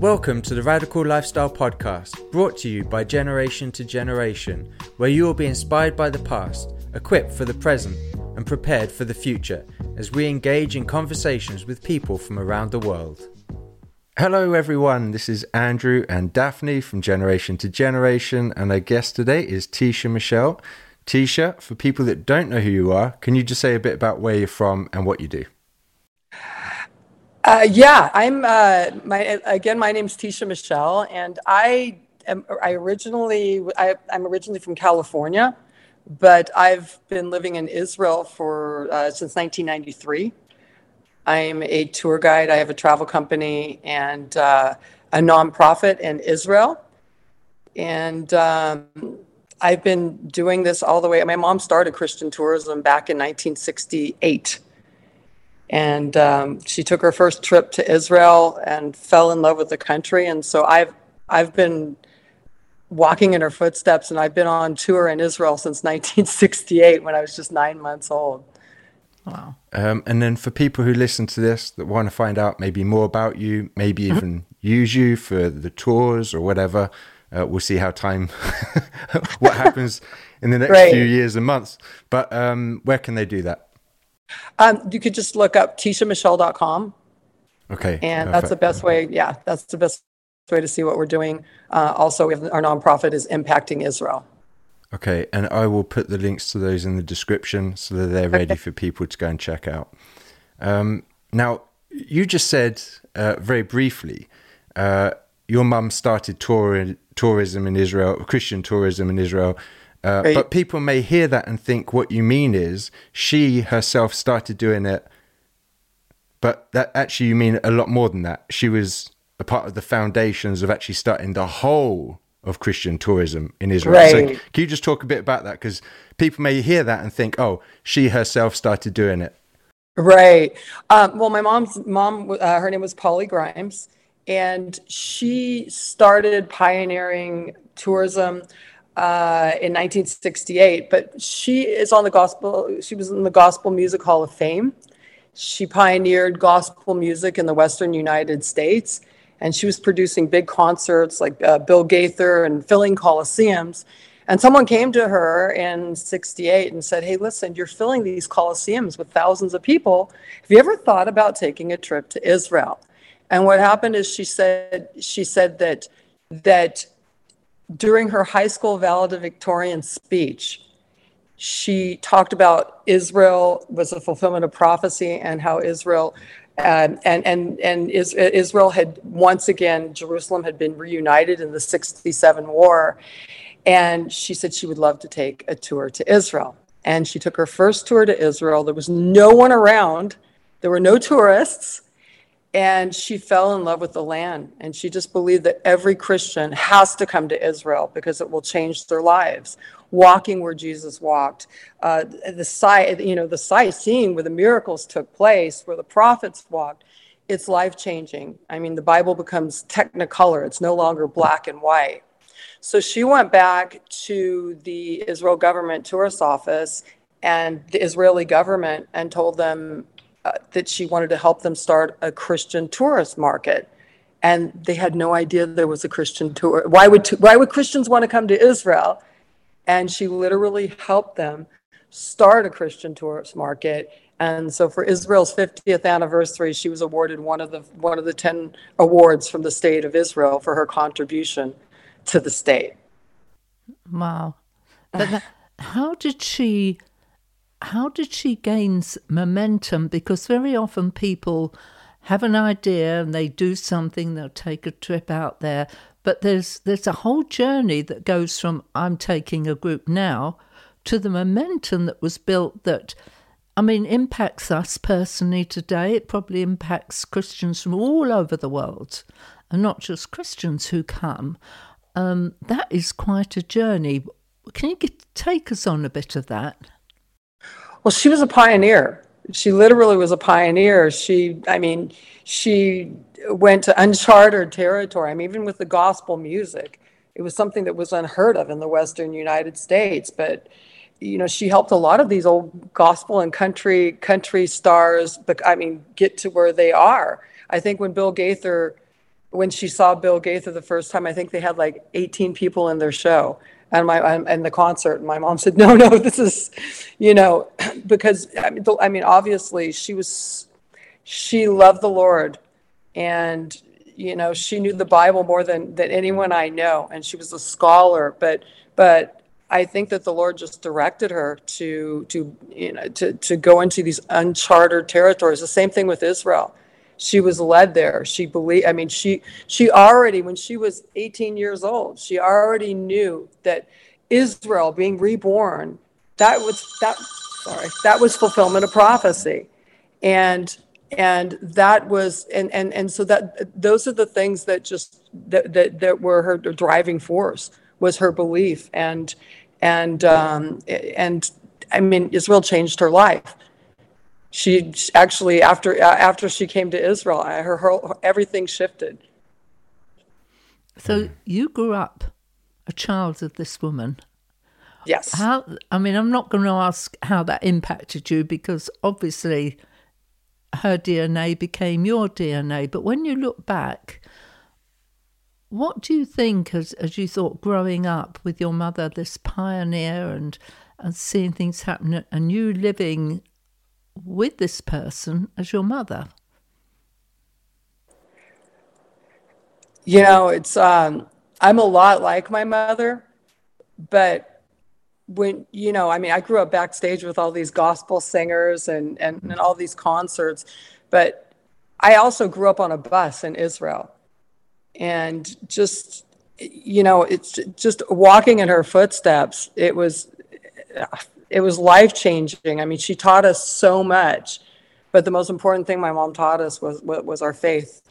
Welcome to the Radical Lifestyle Podcast, brought to you by Generation to Generation, where you will be inspired by the past, equipped for the present, and prepared for the future as we engage in conversations with people from around the world. Hello, everyone. This is Andrew and Daphne from Generation to Generation, and our guest today is Tisha Michelle. Tisha, for people that don't know who you are, can you just say a bit about where you're from and what you do? Uh, yeah, I'm. Uh, my again, my name's Tisha Michelle, and I am. I originally, I, am originally from California, but I've been living in Israel for uh, since 1993. I'm a tour guide. I have a travel company and uh, a nonprofit in Israel, and um, I've been doing this all the way. My mom started Christian tourism back in 1968 and um, she took her first trip to Israel and fell in love with the country. And so I've I've been walking in her footsteps, and I've been on tour in Israel since 1968 when I was just nine months old. Wow. Um, and then for people who listen to this that want to find out maybe more about you, maybe mm-hmm. even use you for the tours or whatever, uh, we'll see how time, what happens in the next right. few years and months. But um, where can they do that? Um, you could just look up tishamichelle.com. Okay. And that's the best way. Yeah, that's the best way to see what we're doing. Uh, also, we have our nonprofit is Impacting Israel. Okay, and I will put the links to those in the description so that they're ready for people to go and check out. Um, now, you just said uh, very briefly, uh, your mum started tour- tourism in Israel, Christian tourism in Israel, uh. But people may hear that and think what you mean is she herself started doing it, but that actually you mean a lot more than that. She was a part of the foundations of actually starting the whole of Christian tourism in Israel. Right. So can you just talk a bit about that? Because people may hear that and think, oh, she herself started doing it. Right. Um, well, my mom's mom, uh, her name was Polly Grimes, and she started pioneering tourism uh, in 1968, but she is on the gospel. She was in the Gospel Music Hall of Fame. She pioneered gospel music in the Western United States, and she was producing big concerts like uh, Bill Gaither and filling coliseums. And someone came to her in 68 and said, Hey, listen, you're filling these coliseums with thousands of people. Have you ever thought about taking a trip to Israel? And what happened is she said, she said that, that during her high school valedictorian speech, she talked about Israel was a fulfillment of prophecy and how Israel um, and and and Israel had once again Jerusalem had been reunited in the 67 war. And she said she would love to take a tour to Israel. And she took her first tour to Israel. There was no one around. There were no tourists and she fell in love with the land. And she just believed that every christian has to come to israel because it will change their lives. Walking where jesus walked uh, the sight you know the sight seeing where the miracles took place where the prophets walked it's life changing i mean the bible becomes technicolor. It's no longer black and white. So she went back to the israel government tourist office and the israeli government and told them uh, that she wanted to help them start a Christian tourist market. And they had no idea there was a Christian tour. Why would, why would Christians want to come to Israel? And she literally helped them start a Christian tourist market. And so for Israel's 50th anniversary, she was awarded one of the one of the 10 awards from the state of Israel for her contribution to the state. Wow. But how did she how did she gain momentum? Because very often people have an idea and they do something, they'll take a trip out there, but there's there's a whole journey that goes from I'm taking a group now to the momentum that was built that I mean impacts us personally today. It probably impacts Christians from all over the world, and not just Christians who come. Um, that is quite a journey. Can you get, take us on a bit of that? Well, she was a pioneer. She literally was a pioneer. She, I mean, she went to uncharted territory. I mean, even with the gospel music, it was something that was unheard of in the Western United States. But you know, she helped a lot of these old gospel and country country stars. I mean, get to where they are. I think when Bill Gaither when she saw Bill Gaither the first time, I think they had like 18 people in their show and my and the concert. And my mom said, "No, no, this is, you know, because I mean, I mean, obviously she was, she loved the Lord, and you know, she knew the Bible more than than anyone I know, and she was a scholar. But but I think that the Lord just directed her to to you know to to go into these uncharted territories. The same thing with Israel she was led there. She believed i mean she she already when she was 18 years old she already knew that israel being reborn that was that sorry that was fulfillment of prophecy. And and that was and and and so that those are the things that just that that, that were her driving force was her belief. And and um and i mean israel changed her life she actually after uh, after she came to Israel, her, her everything shifted. So you grew up a child of this woman. Yes. How? I mean, I'm not going to ask how that impacted you because obviously her DNA became your DNA. But when you look back, what do you think as as you thought growing up with your mother, this pioneer, and and seeing things happen, and you living with this person as your mother? You know, it's um, I'm a lot like my mother, but when you know, I mean, I grew up backstage with all these gospel singers and and, and all these concerts, but I also grew up on a bus in Israel, and just you know, it's just walking in her footsteps. It was it was life changing. I mean, she taught us so much, but the most important thing my mom taught us was was our faith,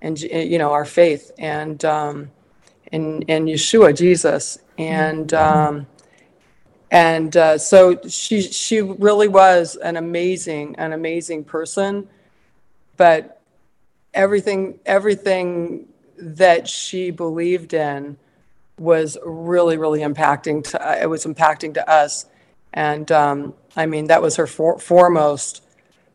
and you know our faith and um, in in Yeshua Jesus and. Um, and uh, so she she really was an amazing an amazing person but everything everything that she believed in was really really impacting to it was impacting to us and um, I mean, that was her for- foremost,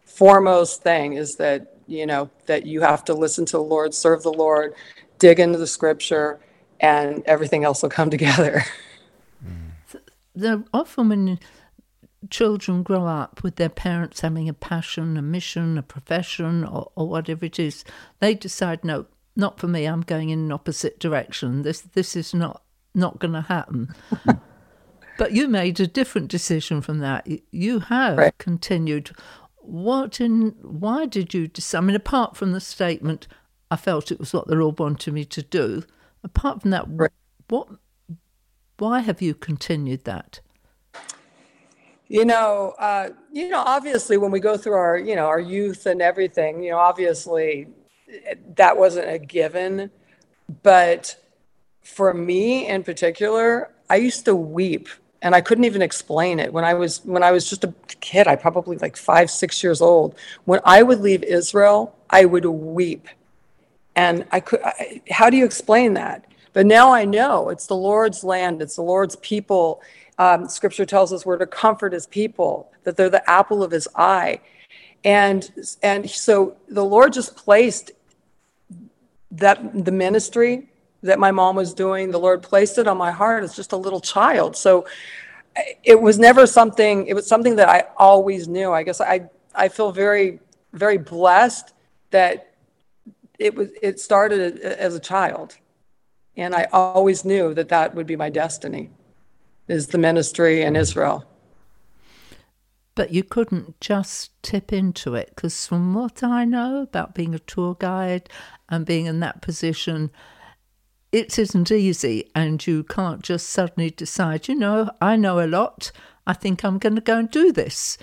foremost thing is that, you know, that you have to listen to the Lord, serve the Lord, dig into the scripture, and everything else will come together. The, often when children grow up with their parents having a passion, a mission, a profession, or, or whatever it is, they decide, no, not for me. I'm going in an opposite direction. This this is not not going to happen. But you made a different decision from that. You have right. continued. What in? Why did you decide? I mean, apart from the statement, I felt it was what the Lord wanted me to do. Apart from that, right. what? Why have you continued that? You know, uh, you know. Obviously, when we go through our, you know, our youth and everything, you know, obviously, that wasn't a given. But for me in particular, I used to weep and I couldn't even explain it. When I was when I was just a kid, I probably like five, six years old. When I would leave Israel, I would weep, and I could. I, how do you explain that? But now I know it's the Lord's land, it's the Lord's people. Um, scripture tells us we're to comfort His people, that they're the apple of His eye, and and so the Lord just placed that the ministry that my mom was doing. The Lord placed it on my heart as just a little child. So it was never something, it was something that I always knew. I guess I, I feel very, very blessed that it was, it started as a child. And I always knew that that would be my destiny is the ministry in Israel. But you couldn't just tip into it because, from what I know about being a tour guide and being in that position, it isn't easy, and you can't just suddenly decide, you know, I know a lot. I think I'm going to go and do this.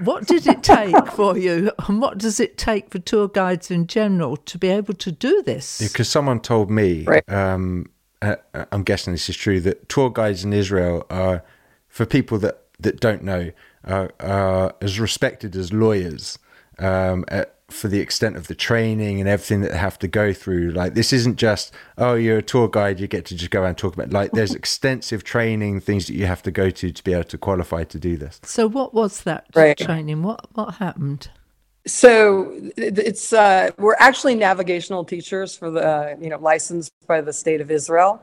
what did it take for you, and what does it take for tour guides in general to be able to do this? Because someone told me, right. um, uh, I'm guessing this is true, that tour guides in Israel are, for people that, that don't know, are, are as respected as lawyers. Um, at, for the extent of the training and everything that they have to go through. Like this isn't just oh you're a tour guide, you get to just go around and talk about. Like there's extensive training, things that you have to go to to be able to qualify to do this. So what was that right. training? What what happened? So it's uh, we're actually navigational teachers for the you know licensed by the state of Israel.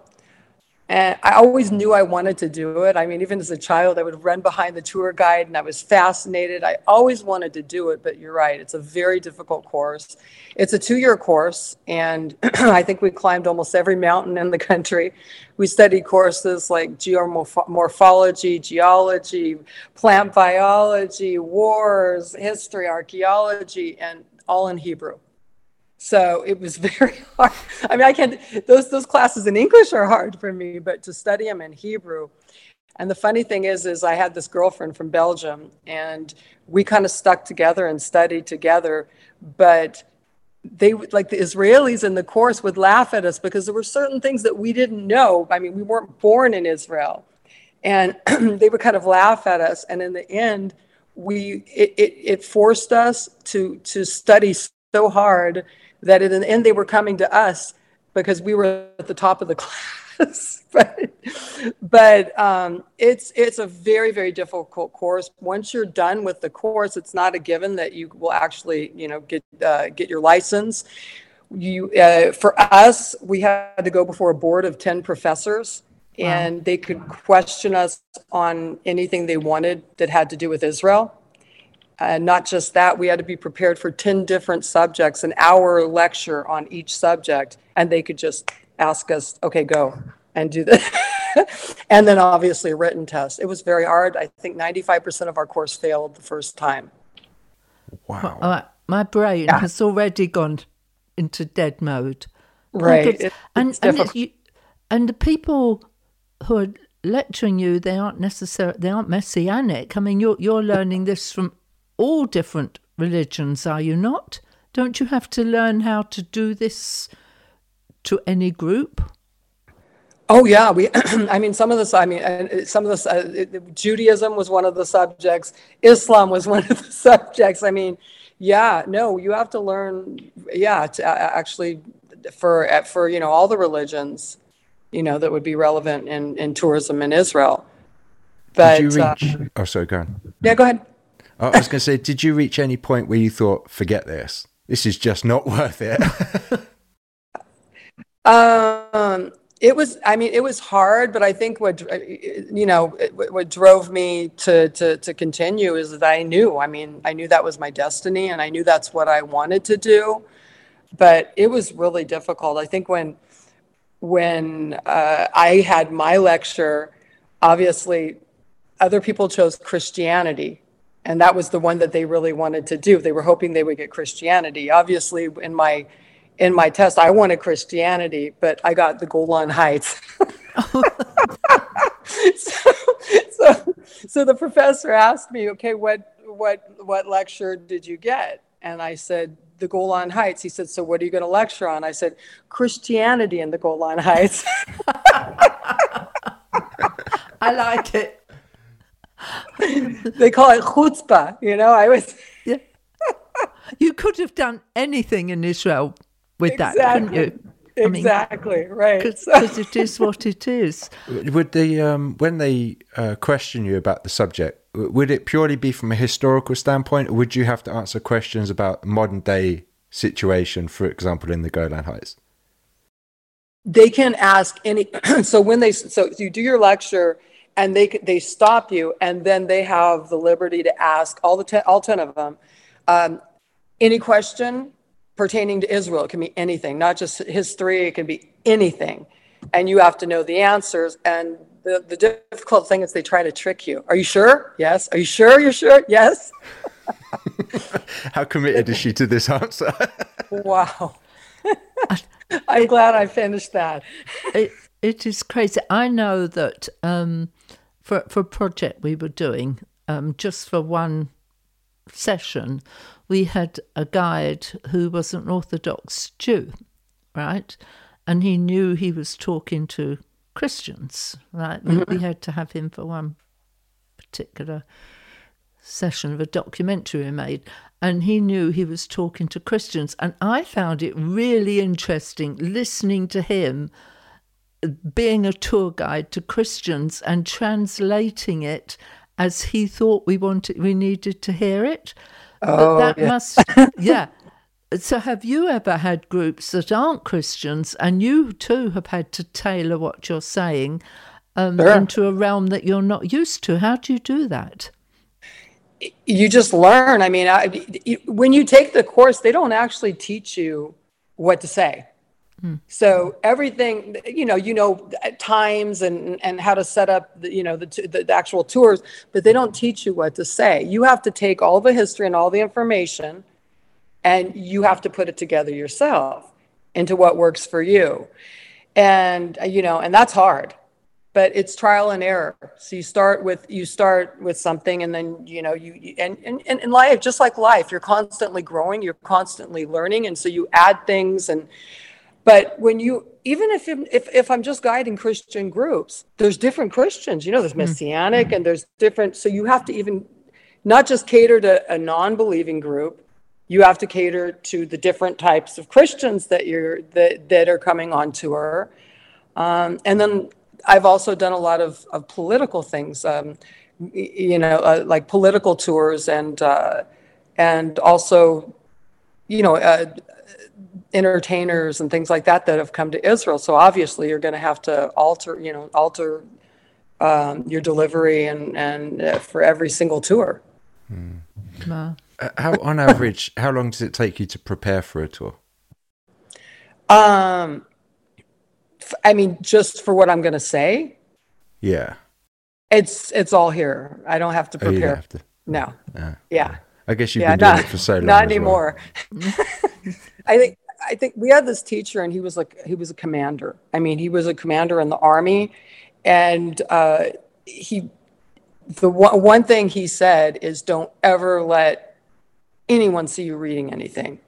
And I always knew I wanted to do it. I mean, even as a child, I would run behind the tour guide and I was fascinated. I always wanted to do it, but you're right, it's a very difficult course. It's a two year course, and I think we climbed almost every mountain in the country. We studied courses like geomorphology, geology, plant biology, wars, history, archaeology, and all in Hebrew. So it was very hard. I mean, I can't, those, those classes in English are hard for me, but to study them in Hebrew. And the funny thing is, is I had this girlfriend from Belgium and we kind of stuck together and studied together, but they would like the Israelis in the course would laugh at us because there were certain things that we didn't know. I mean, we weren't born in Israel and they would kind of laugh at us. And in the end, we, it, it, it forced us to, to study so hard that in the end they were coming to us because we were at the top of the class. but but um, it's it's a very very difficult course. Once you're done with the course, it's not a given that you will actually you know get uh, get your license. You uh, for us, we had to go before a board of ten professors. Wow. And they could question us on anything they wanted that had to do with Israel. And not just that, we had to be prepared for 10 different subjects, an hour lecture on each subject, and they could just ask us, okay, go and do that. and then obviously a written test. It was very hard. I think 95% of our course failed the first time. Wow. My, my brain yeah. has already gone into dead mode. Right. It's, and, it's and, you, and the people who are lecturing you, they aren't necessarily, they aren't messianic. I mean, you're, you're learning this from all different religions, are you not? Don't you have to learn how to do this to any group? Oh yeah, we. I mean, some of this. I mean, uh, some of this. Uh, Judaism was one of the subjects. Islam was one of the subjects. I mean, yeah. No, you have to learn. Yeah, to uh, actually for for you know all the religions, you know that would be relevant in in tourism in Israel. But Did you reach? Uh, oh, sorry. Go on. Yeah, go ahead. I was going to say, did you reach any point where you thought, forget this? This is just not worth it. um, it was. I mean, it was hard, but I think what you know, what drove me to to to continue is that I knew. I mean, I knew that was my destiny, and I knew that's what I wanted to do. But it was really difficult. I think when when uh, I had my lecture, obviously, other people chose Christianity and that was the one that they really wanted to do. They were hoping they would get Christianity. Obviously, in my in my test, I wanted Christianity, but I got the Golan Heights. so, so, so the professor asked me, "Okay, what what what lecture did you get?" And I said, "The Golan Heights." He said, "So what are you going to lecture on?" I said, "Christianity in the Golan Heights." I like it. They call it chutzpah. You know, I was. yeah. You could have done anything in Israel with exactly. that, couldn't you? I exactly mean, right. Because so. it is what it is. Would they, um, when they uh, question you about the subject, would it purely be from a historical standpoint, or would you have to answer questions about modern day situation, for example, in the Golan Heights? They can ask any. so when they so you do your lecture, and they they stop you, and then they have the liberty to ask all the ten, all ten of them um, any question pertaining to Israel. It can be anything, not just history. It can be anything, and you have to know the answers. And the the difficult thing is they try to trick you. Are you sure? Yes. Are you sure? You're sure? Yes. How committed is she to this answer? wow. I'm glad I finished that. It, is crazy. I know that um, for for a project we were doing, um, just for one session, we had a guide who was an Orthodox Jew, right, and he knew he was talking to Christians, right. Mm-hmm. We, we had to have him for one particular session of a documentary we made, and he knew he was talking to Christians, and I found it really interesting listening to him being a tour guide to Christians and translating it as he thought we wanted we needed to hear it Oh, that yeah. must, yeah. So, have you ever had groups that aren't Christians, and you too have had to tailor what you're saying um, Sure. into a realm that you're not used to? How do you do that? you just learn. I mean, I, when you take the course, they don't actually teach you what to say. So everything, you know, you know at times and and how to set up, the, you know, the, the the actual tours, but they don't teach you what to say. You have to take all the history and all the information, and you have to put it together yourself into what works for you. And uh, you know, and that's hard but it's trial and error so you start with you start with something and then you know you you- and, and in life just like life you're constantly growing you're constantly learning and so you add things and but when you even if if, if i'm just guiding christian groups there's different christians. You know there's messianic and there's different so you have to even not just cater to a non-believing group you have to cater to the different types of christians that you're that, that are coming on tour. Um, and then I've also done a lot of, of political things, um, you know, uh, like political tours and uh, and also, you know, uh, entertainers and things like that that have come to Israel. So obviously, you're going to have to alter, you know, alter um, your delivery and and uh, for every single tour. Wow. Uh, How, on average, how long does it take you to prepare for a tour? Um, f- I mean, just for what I'm going to say, Yeah. it's it's all here. I don't have to Oh, you prepare. don't have to. No. Yeah. Yeah. I guess you've yeah, been doing not, it for so long. not as well. anymore. I think I think we had this teacher, and he was like he was a commander. I mean, he was a commander in the army, and uh, he the one, one thing he said is don't ever let anyone see you reading anything.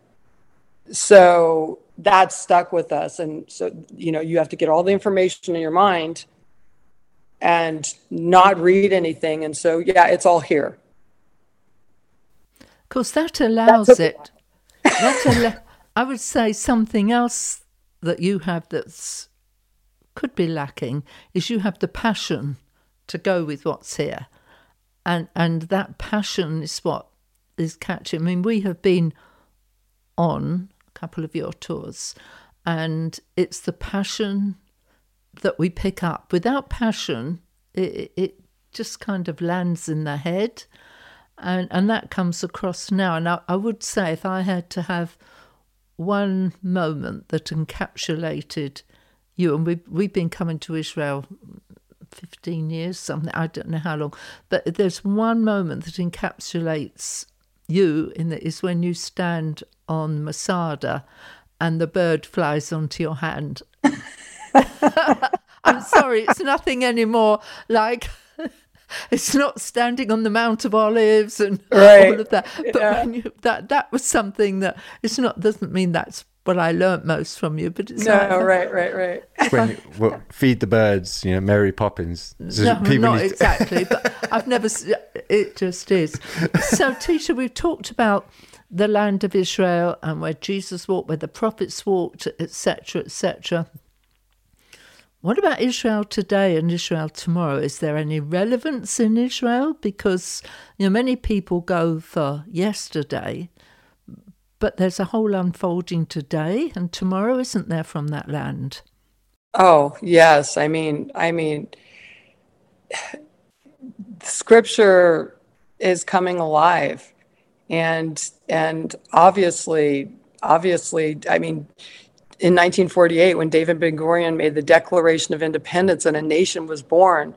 So that stuck with us, and so you know you have to get all the information in your mind and not read anything. And so yeah, it's all here. Of course, that allows okay. it. That al- I would say something else that you have that's could be lacking is you have the passion to go with what's here, and and that passion is what is catching. I mean, we have been on a couple of your tours, and it's the passion that we pick up. Without passion, it, it just kind of lands in the head and and that comes across now. And I, I would say if I had to have one moment that encapsulated you, and we've we've been coming to Israel fifteen years, something I don't know how long, but there's one moment that encapsulates you in that is when you stand on Masada and the bird flies onto your hand. I'm sorry, it's nothing anymore like it's not standing on the Mount of Olives and Right. all of that. But Yeah. when you, that that was something that it's not doesn't mean that's what I learnt most from you, but it's No, like, right, right, right. When you, well, feed the birds, you know, Mary Poppins. So No, not to- exactly, but I've never. It just is. So, Tisha, we've talked about the land of Israel and where Jesus walked, where the prophets walked, etc., etc. What about Israel today and Israel tomorrow? Is there any relevance in Israel? Because you know many people go for yesterday, but there's a whole unfolding today and tomorrow, isn't there, from that land? Oh, yes. I mean, I mean, scripture is coming alive. And and obviously, obviously, I mean, in 1948, when David Ben Gurion made the Declaration of Independence and a nation was born,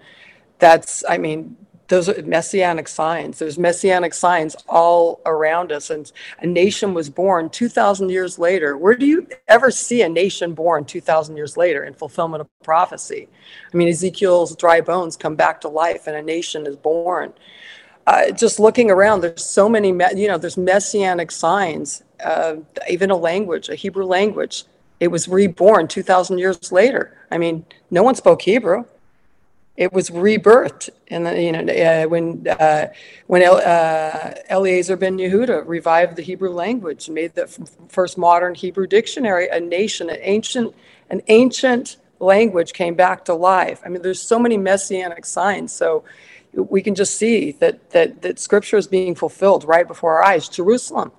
that's, I mean, those are messianic signs. There's messianic signs all around us. And a nation was born 2,000 years later. Where do you ever see a nation born 2,000 years later in fulfillment of prophecy? I mean, Ezekiel's dry bones come back to life and a nation is born. Uh, just looking around, there's so many, you know, there's messianic signs, uh, even a language, a Hebrew language. It was reborn 2,000 years later. I mean, no one spoke Hebrew it was rebirthed and you know uh, when uh, when El, uh, Eliezer ben Yehuda revived the Hebrew language made the f- first modern Hebrew dictionary a nation an ancient an ancient language came back to life I mean there's so many messianic signs so we can just see that that that Scripture is being fulfilled right before our eyes. Jerusalem,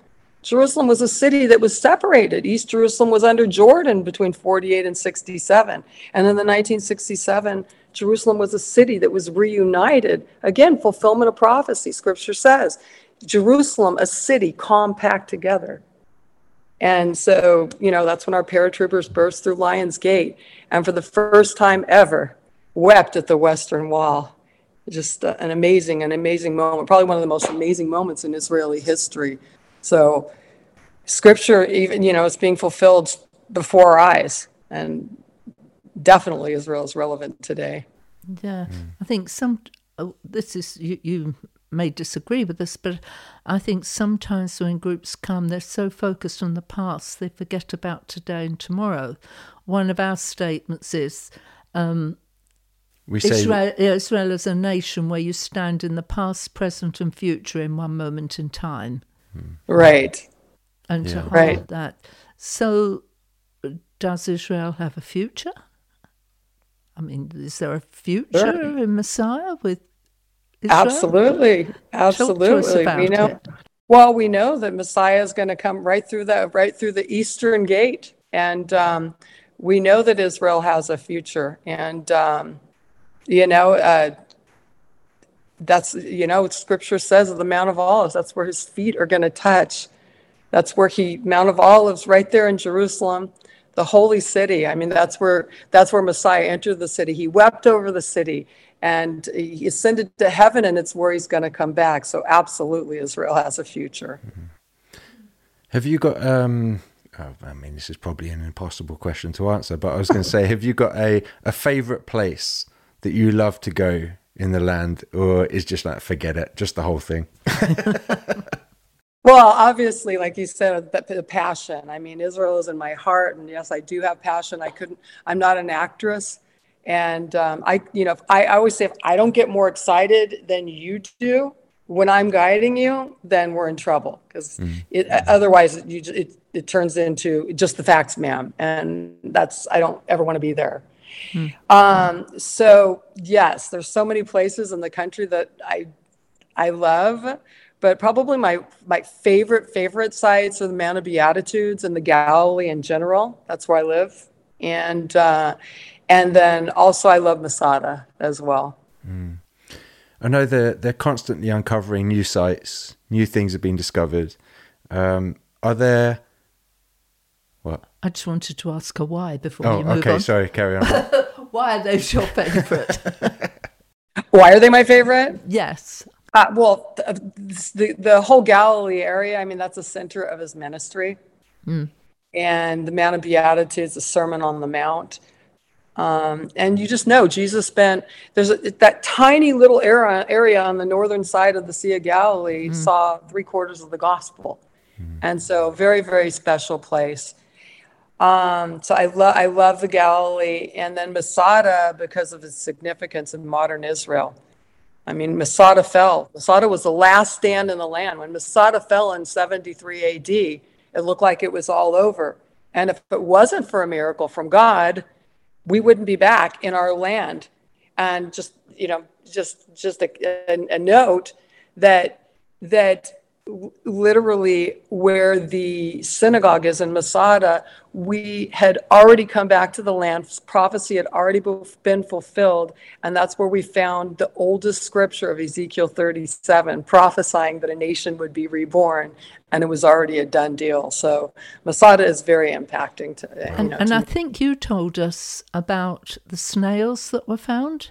Jerusalem was a city that was separated. East Jerusalem was under Jordan between 48 and 67, and in the 1967 Jerusalem was a city that was reunited. Again, fulfillment of prophecy. Scripture says, Jerusalem, a city compact together. And so, you know, that's when our paratroopers burst through Lion's Gate and for the first time ever wept at the Western Wall. Just uh, an amazing, an amazing moment, probably one of the most amazing moments in Israeli history. So, scripture, even, you know, it's being fulfilled before our eyes. And definitely Israel is relevant today. Yeah, mm. I think some. Oh, this is you. You may disagree with this, but I think sometimes when groups come, they're so focused on the past they forget about today and tomorrow. One of our statements is. Um, we say Israel, Israel is a nation where you stand in the past, present, and future in one moment in time. Right. And yeah. to hold right. that. So, does Israel have a future? I mean, is there a future sure. in Messiah with Israel? Absolutely, absolutely. We know. It. Well, we know that Messiah is going to come right through the right through the eastern gate, and um, we know that Israel has a future. And um, you know, uh, that's you know, Scripture says of the Mount of Olives, that's where his feet are going to touch. That's where he Mount of Olives, right there in Jerusalem the holy city. I mean, that's where that's where Messiah entered the city. He wept over the city and he ascended to heaven, and it's where he's going to come back. So, absolutely, Israel has a future. Mm-hmm. Have you got? Um, oh, I mean, this is probably an impossible question to answer, but I was going to say, have you got a a favorite place that you love to go in the land, or is just like forget it, just the whole thing? Well, obviously, like you said, the, the, passion. I mean, Israel is in my heart, and yes, I do have passion. I couldn't. I'm not an actress, and um, I, you know, I, I always say if I don't get more excited than you do when I'm guiding you, then we're in trouble because mm-hmm. otherwise you, it it turns into just the facts, ma'am, and that's I don't ever want to be there. Mm-hmm. Um, so yes, there's so many places in the country that I I love but probably my my favorite favorite sites are the Mount of Beatitudes and the Galilee in general. That's where I live, and uh, and then also I love Masada as well. Mm. I know they're they're constantly uncovering new sites, new things have been discovered. Um, are there? What? I just wanted to ask her why before oh, you move okay, on. sorry, carry on. why are those your favourite? why are they my favorite? Yes. Uh, well, the, the whole Galilee area, I mean, that's the center of his ministry. Mm. And the Mount of Beatitudes, the Sermon on the Mount. Um, and you just know Jesus spent, there's a, that tiny little area, area on the northern side of the Sea of Galilee mm. saw three quarters of the gospel. Mm. And so, very, very special place. Um, so I love I love the Galilee, and then Masada because of its significance in modern Israel. I mean, Masada fell. Masada was the last stand in the land. When Masada fell in 73 AD, it looked like it was all over. And if it wasn't for a miracle from God, we wouldn't be back in our land. And just, you know, just just a, a, a note that that literally where the synagogue is in Masada, we had already come back to the land. Prophecy had already been fulfilled. And that's where we found the oldest scripture of Ezekiel 37, prophesying that a nation would be reborn. And it was already a done deal. So Masada is very impacting to. You and, know, and to I think you told us about the snails that were found.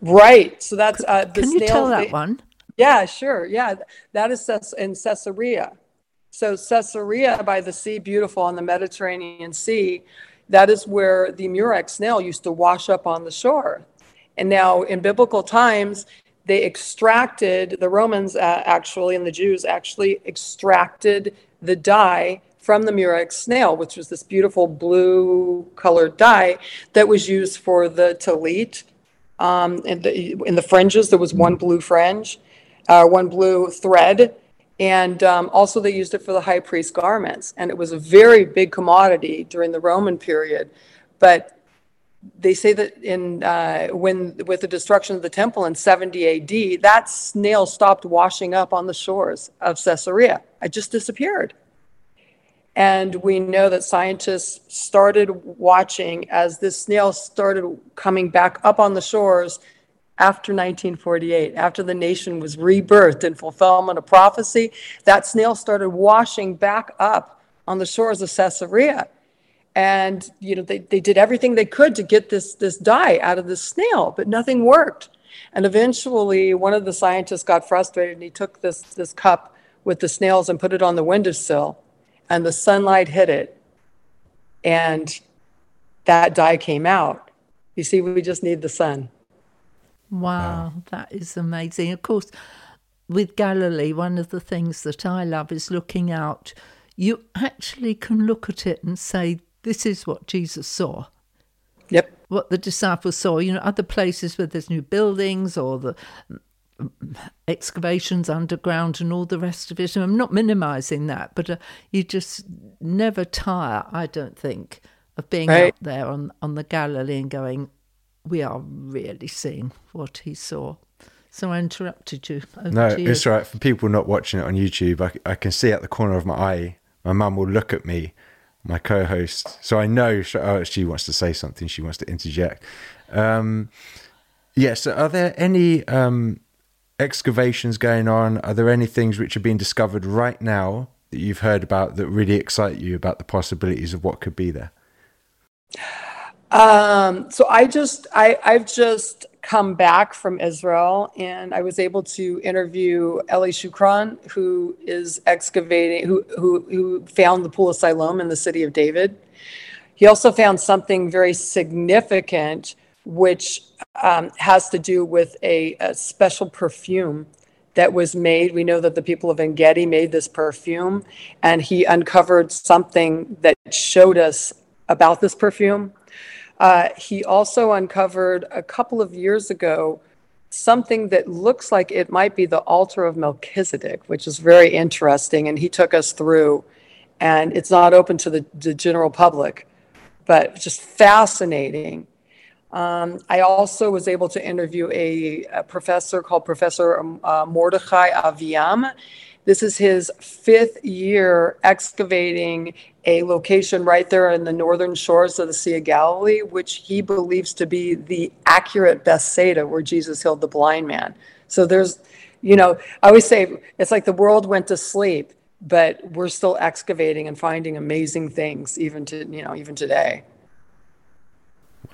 Right. So that's uh, the Can snails, you tell that they, one? Yeah, sure. Yeah, that is in Caesarea. So Caesarea by the sea, beautiful on the Mediterranean Sea, that is where the murex snail used to wash up on the shore. And now in biblical times, they extracted, the Romans uh, actually and the Jews actually extracted the dye from the murex snail, which was this beautiful blue colored dye that was used for the talit. Um, in, the, in the fringes, there was one blue fringe uh, one blue thread. And um, also, they used it for the high priest garments. And it was a very big commodity during the Roman period. But they say that in uh, when with the destruction of the temple in 70 AD, that snail stopped washing up on the shores of Caesarea. It just disappeared. And we know that scientists started watching as this snail started coming back up on the shores after 1948, after the nation was rebirthed in fulfillment of prophecy. That snail started washing back up on the shores of Caesarea. And you know they, they did everything they could to get this this dye out of the snail but nothing worked. And eventually one of the scientists got frustrated and he took this this cup with the snails and put it on the windowsill and the sunlight hit it and that dye came out. You see we just need the sun wow, wow. that is amazing of course with galilee one of the things that i love is looking out you actually can look at it and say this is what Jesus saw. Yep. What the disciples saw. You know, other places where there's new buildings or the excavations underground and all the rest of it. And I'm not minimizing that, but uh, you just never tire, I don't think, of being right. out there on, on the Galilee and going, we are really seeing what he saw. So I interrupted you. Over no, you. it's right. For people not watching it on YouTube, I, I can see at the corner of my eye, my mum will look at me my co-host. So I know she, oh, she wants to say something. She wants to interject. Um, yes. Yeah, so are there any um, excavations going on? Are there any things which are being discovered right now that you've heard about that really excite you about the possibilities of what could be there? Um, so I just I I've just come back from Israel and I was able to interview Eli Shukron, who is excavating, who, who, who found the Pool of Siloam in the city of David. He also found something very significant, which um, has to do with a, a, special perfume that was made. We know that the people of Engedi made this perfume, and he uncovered something that showed us about this perfume. Uh, he also uncovered a couple of years ago something that looks like it might be the altar of Melchizedek, which is very interesting. And he took us through, and it's not open to the, the general public, but just fascinating. Um, I also was able to interview a, a professor called Professor um, uh, Mordechai Aviam. This is his fifth year excavating a location right there in the northern shores of the Sea of Galilee, which he believes to be the accurate Bethsaida where Jesus healed the blind man. So there's, you know, I always say it's like the world went to sleep, but we're still excavating and finding amazing things even to, you know, even today.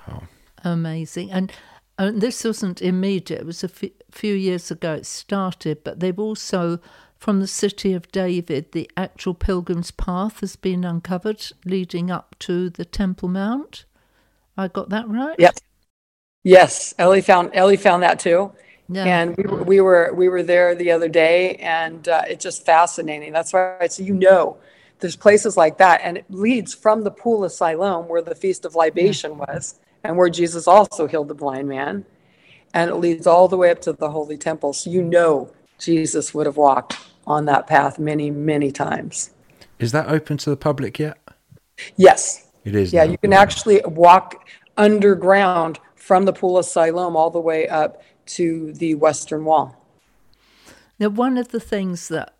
Wow. Amazing. And and this wasn't immediate. It was a f- few years ago it started, but they've also from the city of David, the actual pilgrim's path has been uncovered leading up to the Temple Mount. I got that right? Yep. Yes, Eli found Eli found that too. Yeah. And we were, we were we were there the other day, and uh, it's just fascinating. That's why right. So you know, there's places like that, and it leads from the pool of Siloam, where the feast of libation yeah. was, and where Jesus also healed the blind man, and it leads all the way up to the holy temple. So you know, Jesus would have walked on that path many, many times. Is that open to the public yet? Yes. It is. Yeah, now. you can actually walk underground from the Pool of Siloam all the way up to the Western Wall. Now, one of the things that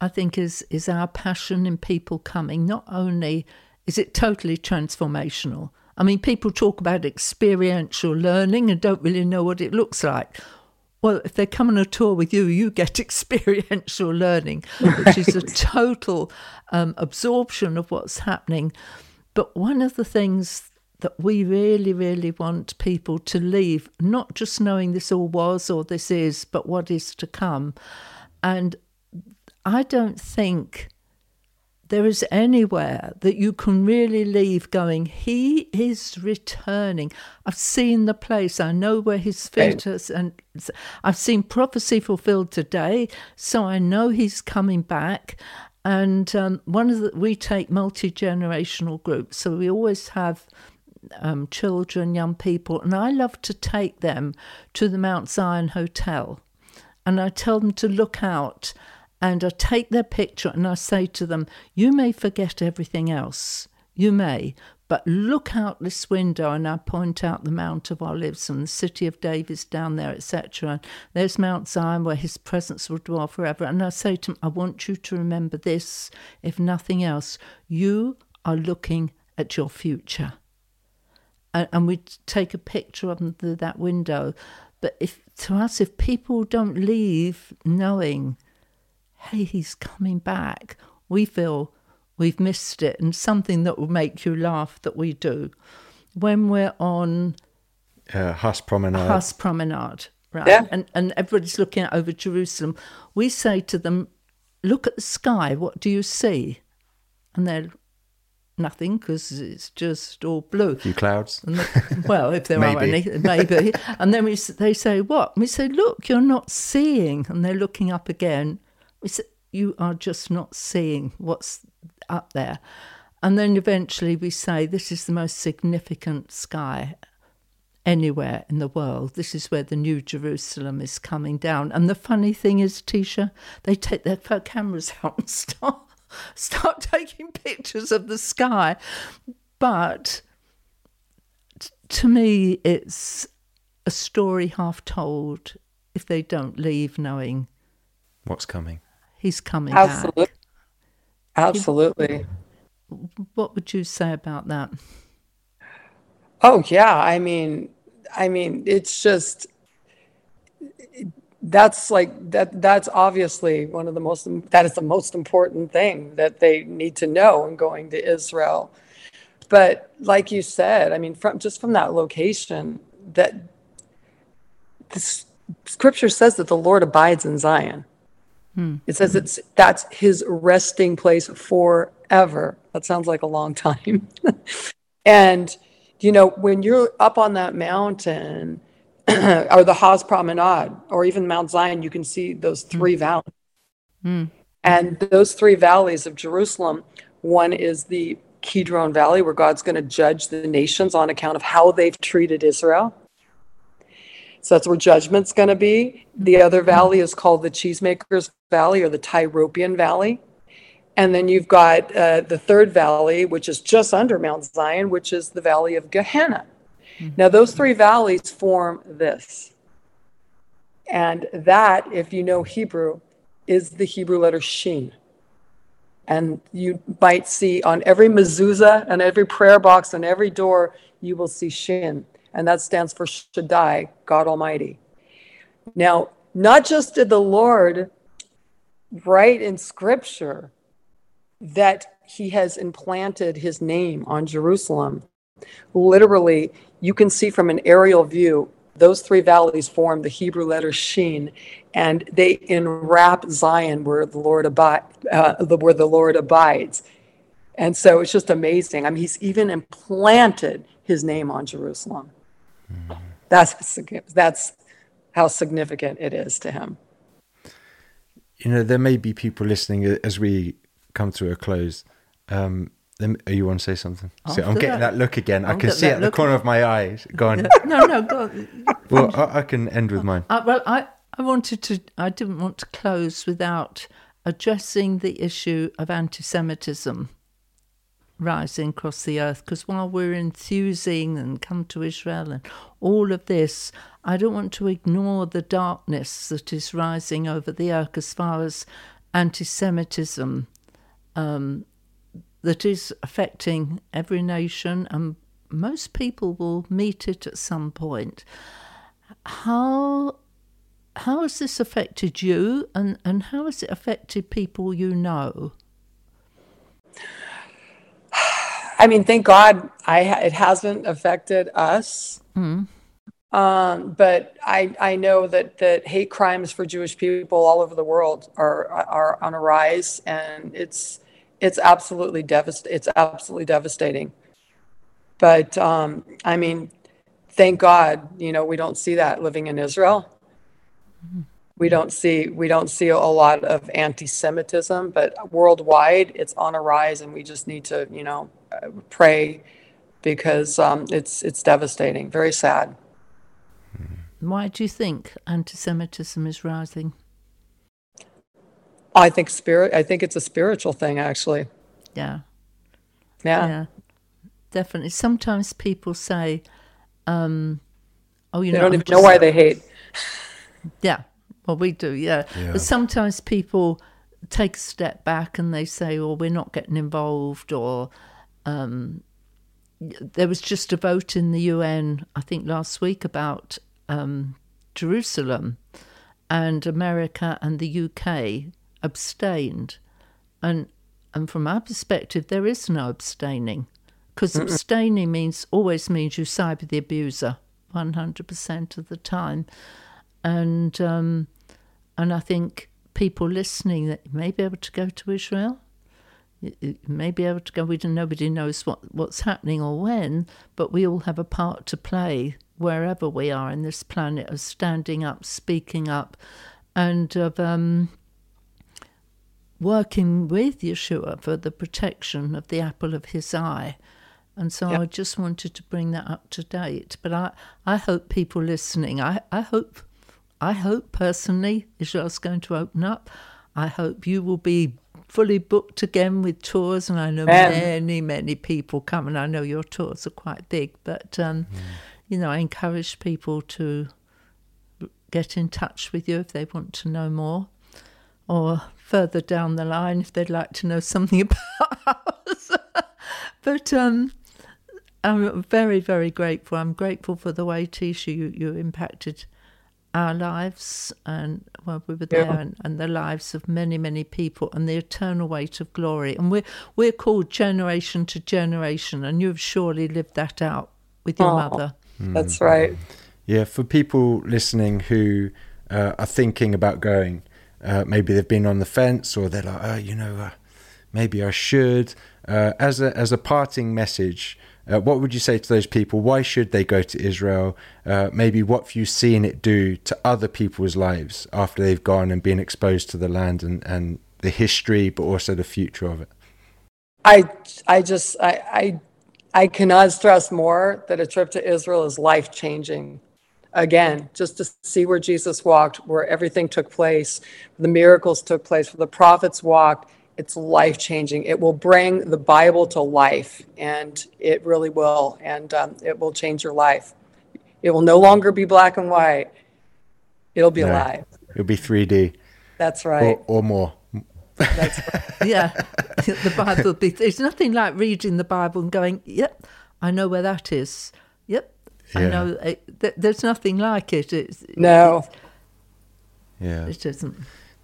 I think is is our passion in people coming. Not only is it totally transformational. I mean, people talk about experiential learning and don't really know what it looks like. Well, if they come on a tour with you, you get experiential learning, which is a total um, absorption of what's happening. But one of the things that we really, really want people to leave, not just knowing this all was or this is, but what is to come. And I don't think there is anywhere that you can really leave going, He is returning. I've seen the place, I know where His feet is, and I've seen prophecy fulfilled today, so I know He's coming back. And um, one of the, we take multi generational groups, so we always have um, children, young people, and I love to take them to the Mount Zion Hotel. And I tell them to look out and I take their picture and I say to them, You may forget everything else. You may, But look out this window, and I point out the Mount of Olives and the city of David's down there, etc. There's Mount Zion where his presence will dwell forever. And I say to him, I want you to remember this, if nothing else. You are looking at your future. And, and we take a picture of that window. But if to us, if people don't leave knowing, hey, he's coming back, we feel we've missed it. And something that will make you laugh that we do when we're on uh, Haas Promenade. Haas Promenade, right? Yeah. And, and everybody's looking out over Jerusalem. We say to them, look at the sky, what do you see? And they're nothing because it's just all blue. few clouds. And the, well, if there are any, maybe. And then we, they say, what? We say, look, you're not seeing. And they're looking up again. You are just not seeing what's up there. And then eventually we say, this is the most significant sky anywhere in the world. This is where the new Jerusalem is coming down. And the funny thing is, Tisha, they take their cameras out and start start taking pictures of the sky. But t- to me, it's a story half told if they don't leave knowing What's coming? He's coming Absolutely. back. Absolutely. What would you say about that? Oh yeah, I mean, I mean, it's just that's like that. That's obviously one of the most. That is the most important thing that they need to know in going to Israel. But like you said, I mean, from just from that location, that the scripture says that the Lord abides in Zion. Hmm. It says it's that's his resting place forever. That sounds like a long time. and you know, when you're up on that mountain or the Haas Promenade or even Mount Zion, you can see those hmm. three valleys. Hmm. And those three valleys of Jerusalem, one is the Kidron Valley, where God's going to judge the nations on account of how they've treated Israel. So that's where judgment's going to be. The other valley is called the Cheesemakers Valley or the Tyropoeon Valley. And then you've got uh, the third valley, which is just under Mount Zion, which is the Valley of Gehenna. Now, those three valleys form this. And that, if you know Hebrew, is the Hebrew letter Shin. And you might see on every mezuzah and every prayer box and every door, you will see Shin. And that stands for Shaddai, God Almighty. Now, not just did the Lord write in scripture that he has implanted his name on Jerusalem, literally, you can see from an aerial view, those three valleys form the Hebrew letter Shin, and they enwrap Zion where the Lord uh, where the Lord abides. And so it's just amazing. I mean, he's even implanted his name on Jerusalem. That's that's how significant it is to him. You know, there may be people listening as we come to a close. Um, them- oh, you want to say something? See, I'm getting that- that look again. I I'll can see it at the corner of my eyes. Go on. No, no, go on. well, I, I can end with mine. Uh, well, I, I wanted to, I didn't want to close without addressing the issue of anti Semitism rising across the earth. Because while we're enthusing and come to Israel and all of this, I don't want to ignore the darkness that is rising over the earth as far as anti Semitism um, that is affecting every nation and most people will meet it at some point. How how has this affected you and, and how has it affected people you know? I mean, thank God, I ha- it hasn't affected us. Um, but I I know that that hate crimes for Jewish people all over the world are are on a rise, and it's it's absolutely devast- It's absolutely devastating. But um, I mean, thank God, you know, we don't see that living in Israel. We don't see we don't see a lot of anti-Semitism, but worldwide, it's on a rise, and we just need to, you know, pray because um, it's it's devastating, very sad. Why do you think anti Semitism is rising? I think spirit. I think it's a spiritual thing, actually. Yeah. Yeah. Yeah. definitely. Sometimes people say, um, "Oh, you They know, don't I'm even know why they hate. Yeah, well, we do, yeah. Yeah. But sometimes people take a step back and they say, "Well, we're not getting involved," or um, there was just a vote in the UN, I think, last week about um, Jerusalem, and America and the UK abstained, and and from our perspective, there is no abstaining, because abstaining means always means you side with the abuser, one hundred percent of the time, and um, and I think people listening that may be able to go to Israel you- may be able to go. We don't. Nobody knows what what's happening or when, but we all have a part to play wherever we are in this planet of standing up, speaking up, and of um, working with Yeshua for the protection of the apple of His eye. And so Yep. I just wanted to bring that up to date. But I, I hope people listening, I, I hope, I hope personally Israel's going to open up. I hope you will be fully booked again with tours, and I know Amen. many, many people come, and I know your tours are quite big. But um, you know, I encourage people to get in touch with you if they want to know more, or further down the line if they'd like to know something about us. but um, I'm very, very grateful. I'm grateful for the way, Tisha, you, you impacted our lives and well, we were there Yeah. and, and the lives of many, many people and the eternal weight of glory. And we're, we're called generation to generation, and you've surely lived that out with your Aw. mother. That's right. Yeah, for people listening who uh, are thinking about going, uh, maybe they've been on the fence or they're like, oh, you know, uh, maybe I should. Uh, as a as a parting message, uh, what would you say to those people? Why should they go to Israel? Uh, maybe what have you seen it do to other people's lives after they've gone and been exposed to the land and, and the history, but also the future of it? I I just I I I cannot stress more that a trip to Israel is life changing. Again, just to see where Jesus walked, where everything took place, the miracles took place, where the prophets walked, it's life changing. It will bring the Bible to life, and it really will, and um, it will change your life. It will no longer be black and white. It'll be No. alive. It'll be 3D That's right. or, or more. That's right. yeah, the Bible. Be, there's nothing like reading the Bible and going, "Yep, I know where that is." Yep, I know. It, th- there's nothing like it. It's, No, Yeah. it isn't.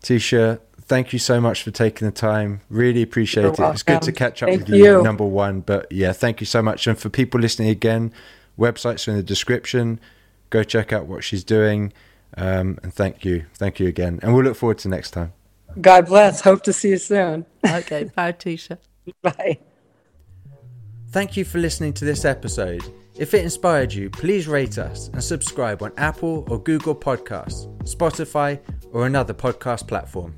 Tisha, thank you so much for taking the time. Really appreciate You're it. It's good to catch up Thank with you, you. number one. But yeah, thank you so much. And for people listening again, websites are in the description. Go check out what she's doing. Um, and thank you. Thank you again. And we'll look forward to next time. God bless. Hope to see you soon. Okay, bye, Tisha. Bye. Thank you for listening to this episode. If it inspired you, please rate us and subscribe on Apple or Google Podcasts, Spotify, or another podcast platform.